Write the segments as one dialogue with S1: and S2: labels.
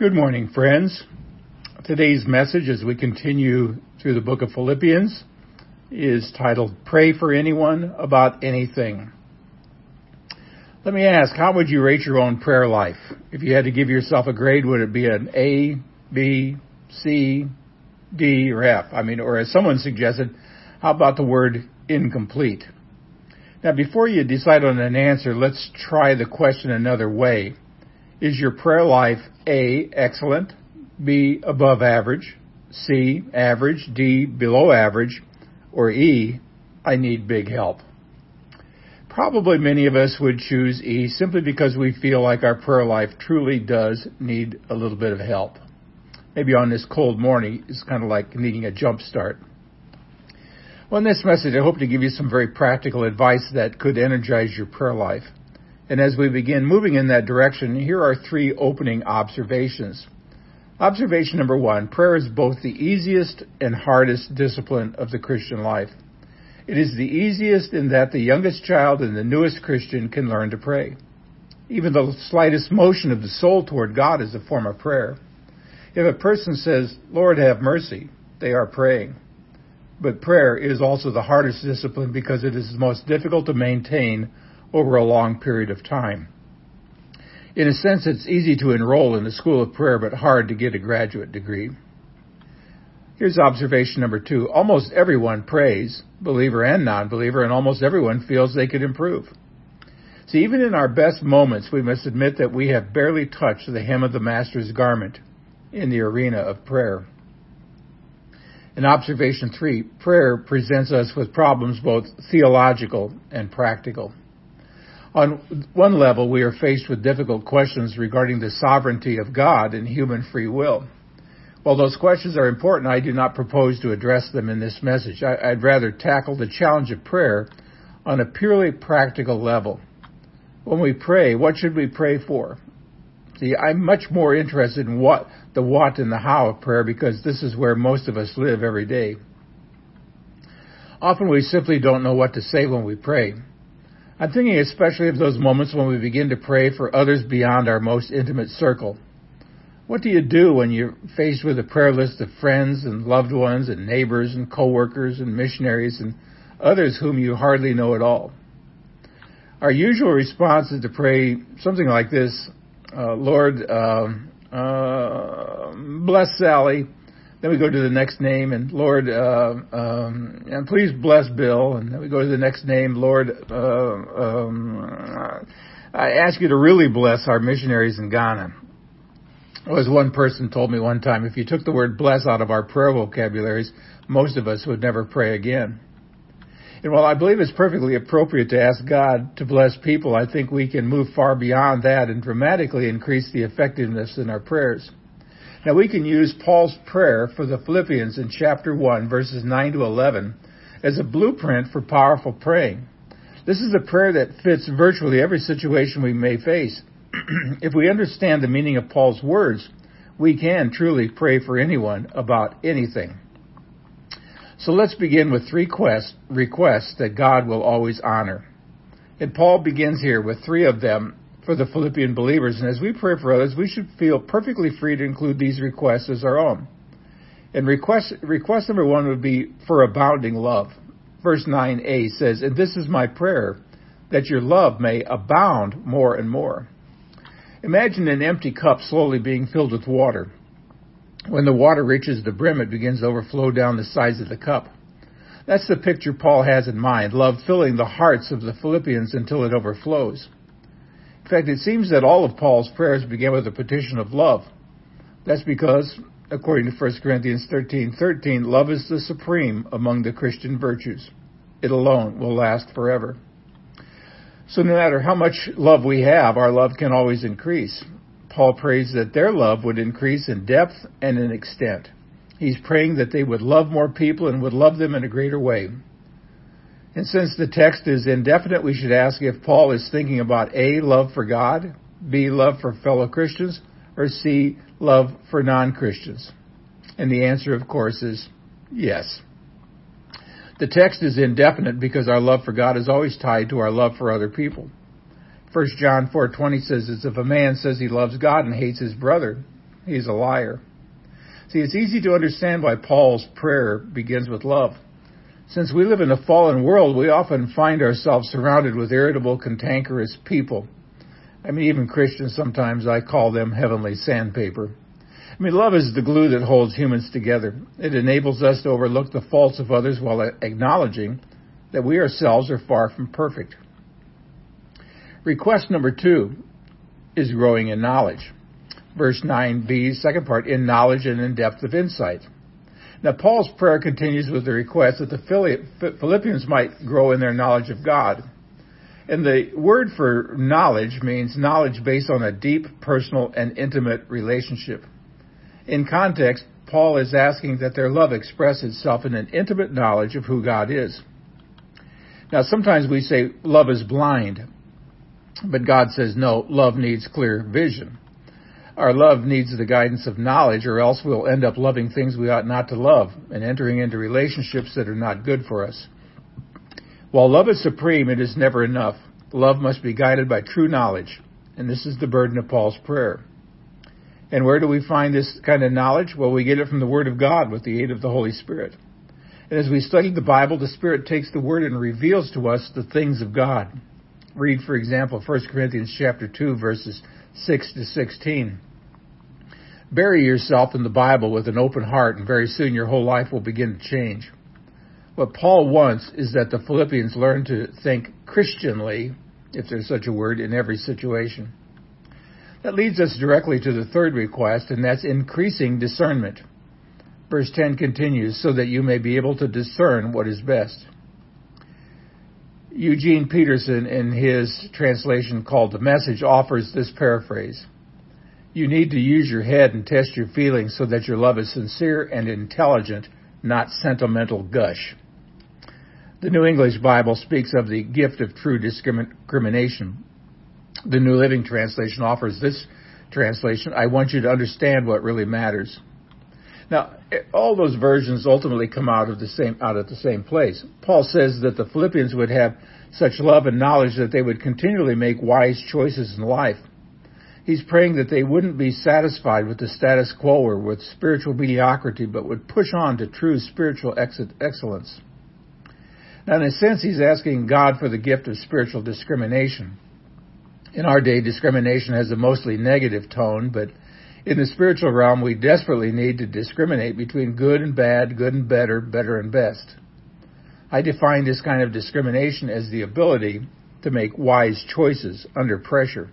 S1: Good morning, friends. Today's message, as we continue through the book of Philippians, is titled Pray for Anyone About Anything. Let me ask, how would you rate your own prayer life? If you had to give yourself a grade, would it be an A, B, C, D, or F? I mean, or as someone suggested, how about the word incomplete? Now, before you decide on an answer, let's try the question another way. Is your prayer life A, excellent, B, above average, C, average, D, below average, or E, I need big help? Probably many of us would choose E simply because we feel like our prayer life truly does need a little bit of help. Maybe on this cold morning, it's kind of like needing a jump start. Well, in this message, I hope to give you some very practical advice that could energize your prayer life. And as we begin moving in that direction, here are three opening observations. Observation number one, prayer is both the easiest and hardest discipline of the Christian life. It is the easiest in that the youngest child and the newest Christian can learn to pray. Even the slightest motion of the soul toward God is a form of prayer. If a person says, Lord have mercy, they are praying. But prayer is also the hardest discipline because it is the most difficult to maintain over a long period of time. In a sense, it's easy to enroll in the school of prayer, but hard to get a graduate degree. Here's observation number two. Almost everyone prays, believer and non-believer, and almost everyone feels they could improve. See, even in our best moments, we must admit that we have barely touched the hem of the Master's garment in the arena of prayer. In observation three, prayer presents us with problems both theological and practical. On one level, we are faced with difficult questions regarding the sovereignty of God and human free will. While those questions are important, I do not propose to address them in this message. I, would rather tackle the challenge of prayer on a purely practical level. When we pray, what should we pray for? See, I'm much more interested in what, the what and the how of prayer because this is where most of us live every day. Often we simply don't know what to say when we pray. I'm thinking especially of those moments when we begin to pray for others beyond our most intimate circle. What do you do when you're faced with a prayer list of friends and loved ones and neighbors and coworkers and missionaries and others whom you hardly know at all? Our usual response is to pray something like this, uh, Lord, uh, uh, bless Sally. Then we go to the next name and Lord, uh, um, and please bless Bill. And then we go to the next name, Lord, uh, um, I ask you to really bless our missionaries in Ghana as one person told me one time, if you took the word bless out of our prayer vocabularies, most of us would never pray again. And while I believe it's perfectly appropriate to ask God to bless people, I think we can move far beyond that and dramatically increase the effectiveness in our prayers. Now we can use Paul's prayer for the Philippians in chapter 1 verses 9 to 11 as a blueprint for powerful praying. This is a prayer that fits virtually every situation we may face. if we understand the meaning of Paul's words, we can truly pray for anyone about anything. So let's begin with three quest, requests that God will always honor. And Paul begins here with three of them for the Philippian believers. And as we pray for others, we should feel perfectly free to include these requests as our own. And request, request number one would be for abounding love. Verse 9a says, And this is my prayer, that your love may abound more and more. Imagine an empty cup slowly being filled with water. When the water reaches the brim, it begins to overflow down the sides of the cup. That's the picture Paul has in mind, love filling the hearts of the Philippians until it overflows. Fact, it seems that all of Paul's prayers begin with a petition of love. That's because, according to 1 Corinthians 13, 13, love is the supreme among the Christian virtues. It alone will last forever. So no matter how much love we have, our love can always increase. Paul prays that their love would increase in depth and in extent. He's praying that they would love more people and would love them in a greater way. And since the text is indefinite, we should ask if Paul is thinking about A, love for God, B, love for fellow Christians, or C, love for non-Christians. And the answer, of course, is yes. The text is indefinite because our love for God is always tied to our love for other people. 1 John 4:20 says if a man says he loves God and hates his brother, He's a liar. See, it's easy to understand why Paul's prayer begins with love. Since we live in a fallen world, we often find ourselves surrounded with irritable, cantankerous people. I mean, even Christians sometimes I call them heavenly sandpaper. I mean, love is the glue that holds humans together. It enables us to overlook the faults of others while acknowledging that we ourselves are far from perfect. Request number two is growing in knowledge. Verse 9b, second part, in knowledge and in depth of insight. Now, Paul's prayer continues with the request that the Philippians might grow in their knowledge of God. And the word for knowledge means knowledge based on a deep, personal, and intimate relationship. In context, Paul is asking that their love express itself in an intimate knowledge of who God is. Now, sometimes we say love is blind, but God says no, love needs clear vision. Our love needs the guidance of knowledge, or else we'll end up loving things we ought not to love and entering into relationships that are not good for us. While love is supreme, it is never enough. Love must be guided by true knowledge, and this is the burden of Paul's prayer. And where do we find this kind of knowledge? Well, we get it from the Word of God with the aid of the Holy Spirit. And as we study the Bible, the Spirit takes the Word and reveals to us the things of God. Read, for example, 1 Corinthians chapter 2, verses 6 to 16. Bury yourself in the Bible with an open heart, and very soon your whole life will begin to change. What Paul wants is that the Philippians learn to think Christianly, if there's such a word, in every situation. That leads us directly to the third request, and that's increasing discernment. Verse 10 continues, so that you may be able to discern what is best. Eugene Peterson, in his translation called The Message, offers this paraphrase. You need to use your head and test your feelings so that your love is sincere and intelligent, not sentimental gush. The New English Bible speaks of the gift of true discrimination. The New Living Translation offers this translation I want you to understand what really matters. Now, all those versions ultimately come out of the same out at the same place. Paul says that the Philippians would have such love and knowledge that they would continually make wise choices in life. He's praying that they wouldn't be satisfied with the status quo or with spiritual mediocrity, but would push on to true spiritual excellence. Now, in a sense, he's asking God for the gift of spiritual discrimination. In our day, discrimination has a mostly negative tone, but in the spiritual realm, we desperately need to discriminate between good and bad, good and better, better and best. I define this kind of discrimination as the ability to make wise choices under pressure.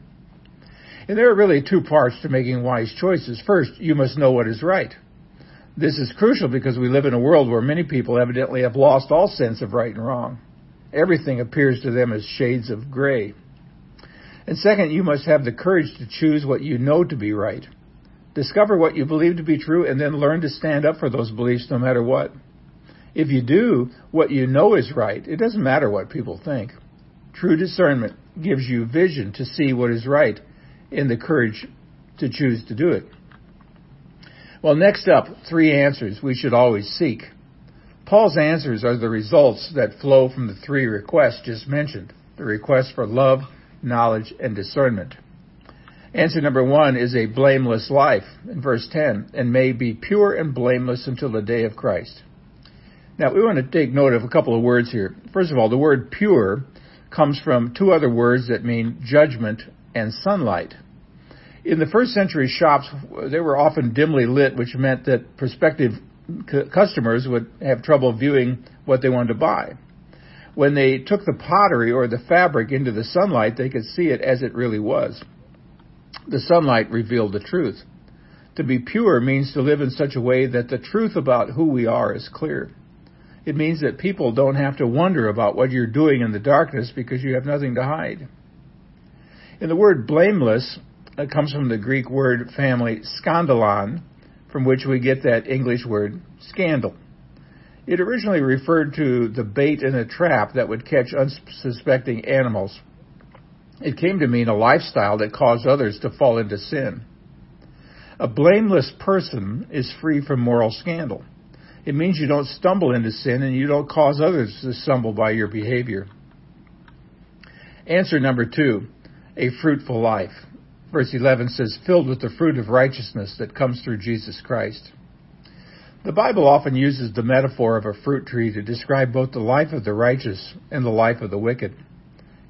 S1: And there are really two parts to making wise choices. First, you must know what is right. This is crucial because we live in a world where many people evidently have lost all sense of right and wrong. Everything appears to them as shades of gray. And second, you must have the courage to choose what you know to be right. Discover what you believe to be true and then learn to stand up for those beliefs no matter what. If you do what you know is right, it doesn't matter what people think. True discernment gives you vision to see what is right in the courage to choose to do it. Well, next up, three answers we should always seek. Paul's answers are the results that flow from the three requests just mentioned the request for love, knowledge, and discernment. Answer number one is a blameless life in verse 10 and may be pure and blameless until the day of Christ. Now, we want to take note of a couple of words here. First of all, the word pure comes from two other words that mean judgment and sunlight. In the first century shops, they were often dimly lit, which meant that prospective customers would have trouble viewing what they wanted to buy. When they took the pottery or the fabric into the sunlight, they could see it as it really was. The sunlight revealed the truth. To be pure means to live in such a way that the truth about who we are is clear. It means that people don't have to wonder about what you're doing in the darkness because you have nothing to hide. In the word blameless, it comes from the Greek word family skandalon, from which we get that English word scandal. It originally referred to the bait in a trap that would catch unsuspecting animals. It came to mean a lifestyle that caused others to fall into sin. A blameless person is free from moral scandal. It means you don't stumble into sin and you don't cause others to stumble by your behavior. Answer number two a fruitful life. Verse 11 says, filled with the fruit of righteousness that comes through Jesus Christ. The Bible often uses the metaphor of a fruit tree to describe both the life of the righteous and the life of the wicked.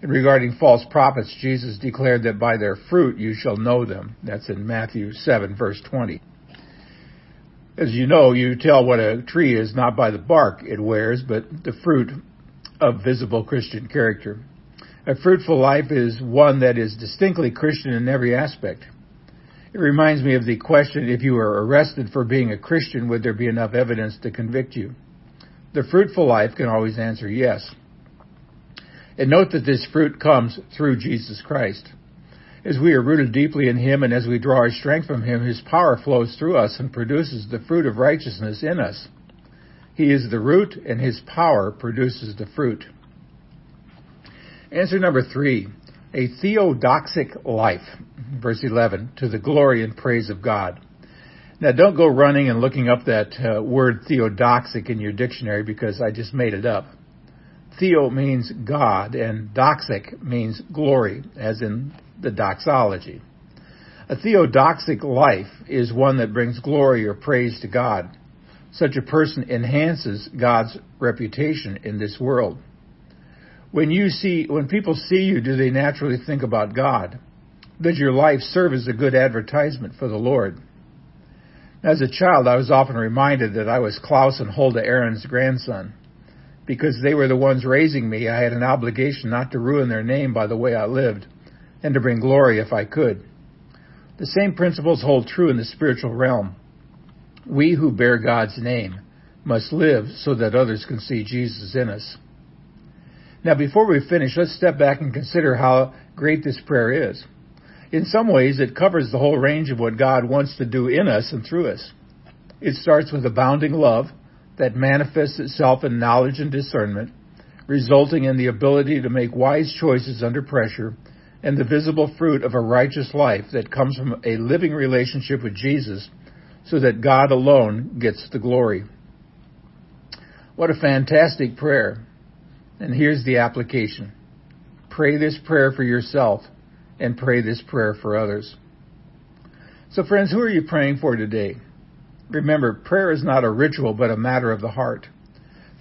S1: In regarding false prophets, Jesus declared that by their fruit you shall know them. That's in Matthew 7 verse 20. As you know, you tell what a tree is not by the bark it wears, but the fruit of visible Christian character. A fruitful life is one that is distinctly Christian in every aspect. It reminds me of the question if you were arrested for being a Christian, would there be enough evidence to convict you? The fruitful life can always answer yes. And note that this fruit comes through Jesus Christ. As we are rooted deeply in Him and as we draw our strength from Him, His power flows through us and produces the fruit of righteousness in us. He is the root and His power produces the fruit. Answer number three. A theodoxic life. Verse 11. To the glory and praise of God. Now don't go running and looking up that uh, word theodoxic in your dictionary because I just made it up. Theo means God and doxic means glory, as in the doxology. A theodoxic life is one that brings glory or praise to God. Such a person enhances God's reputation in this world. When you see, when people see you, do they naturally think about God? Does your life serve as a good advertisement for the Lord? As a child, I was often reminded that I was Klaus and Hulda Aaron's grandson. Because they were the ones raising me, I had an obligation not to ruin their name by the way I lived, and to bring glory if I could. The same principles hold true in the spiritual realm. We who bear God's name must live so that others can see Jesus in us. Now, before we finish, let's step back and consider how great this prayer is. In some ways, it covers the whole range of what God wants to do in us and through us. It starts with abounding love that manifests itself in knowledge and discernment, resulting in the ability to make wise choices under pressure and the visible fruit of a righteous life that comes from a living relationship with Jesus so that God alone gets the glory. What a fantastic prayer. And here's the application. Pray this prayer for yourself and pray this prayer for others. So friends, who are you praying for today? Remember, prayer is not a ritual, but a matter of the heart.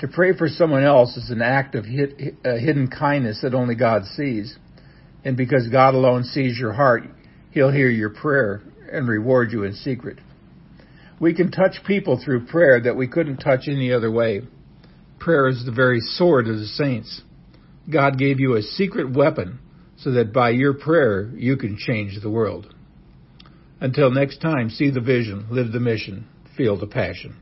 S1: To pray for someone else is an act of uh, hidden kindness that only God sees. And because God alone sees your heart, He'll hear your prayer and reward you in secret. We can touch people through prayer that we couldn't touch any other way. Prayer is the very sword of the saints. God gave you a secret weapon so that by your prayer you can change the world. Until next time, see the vision, live the mission, feel the passion.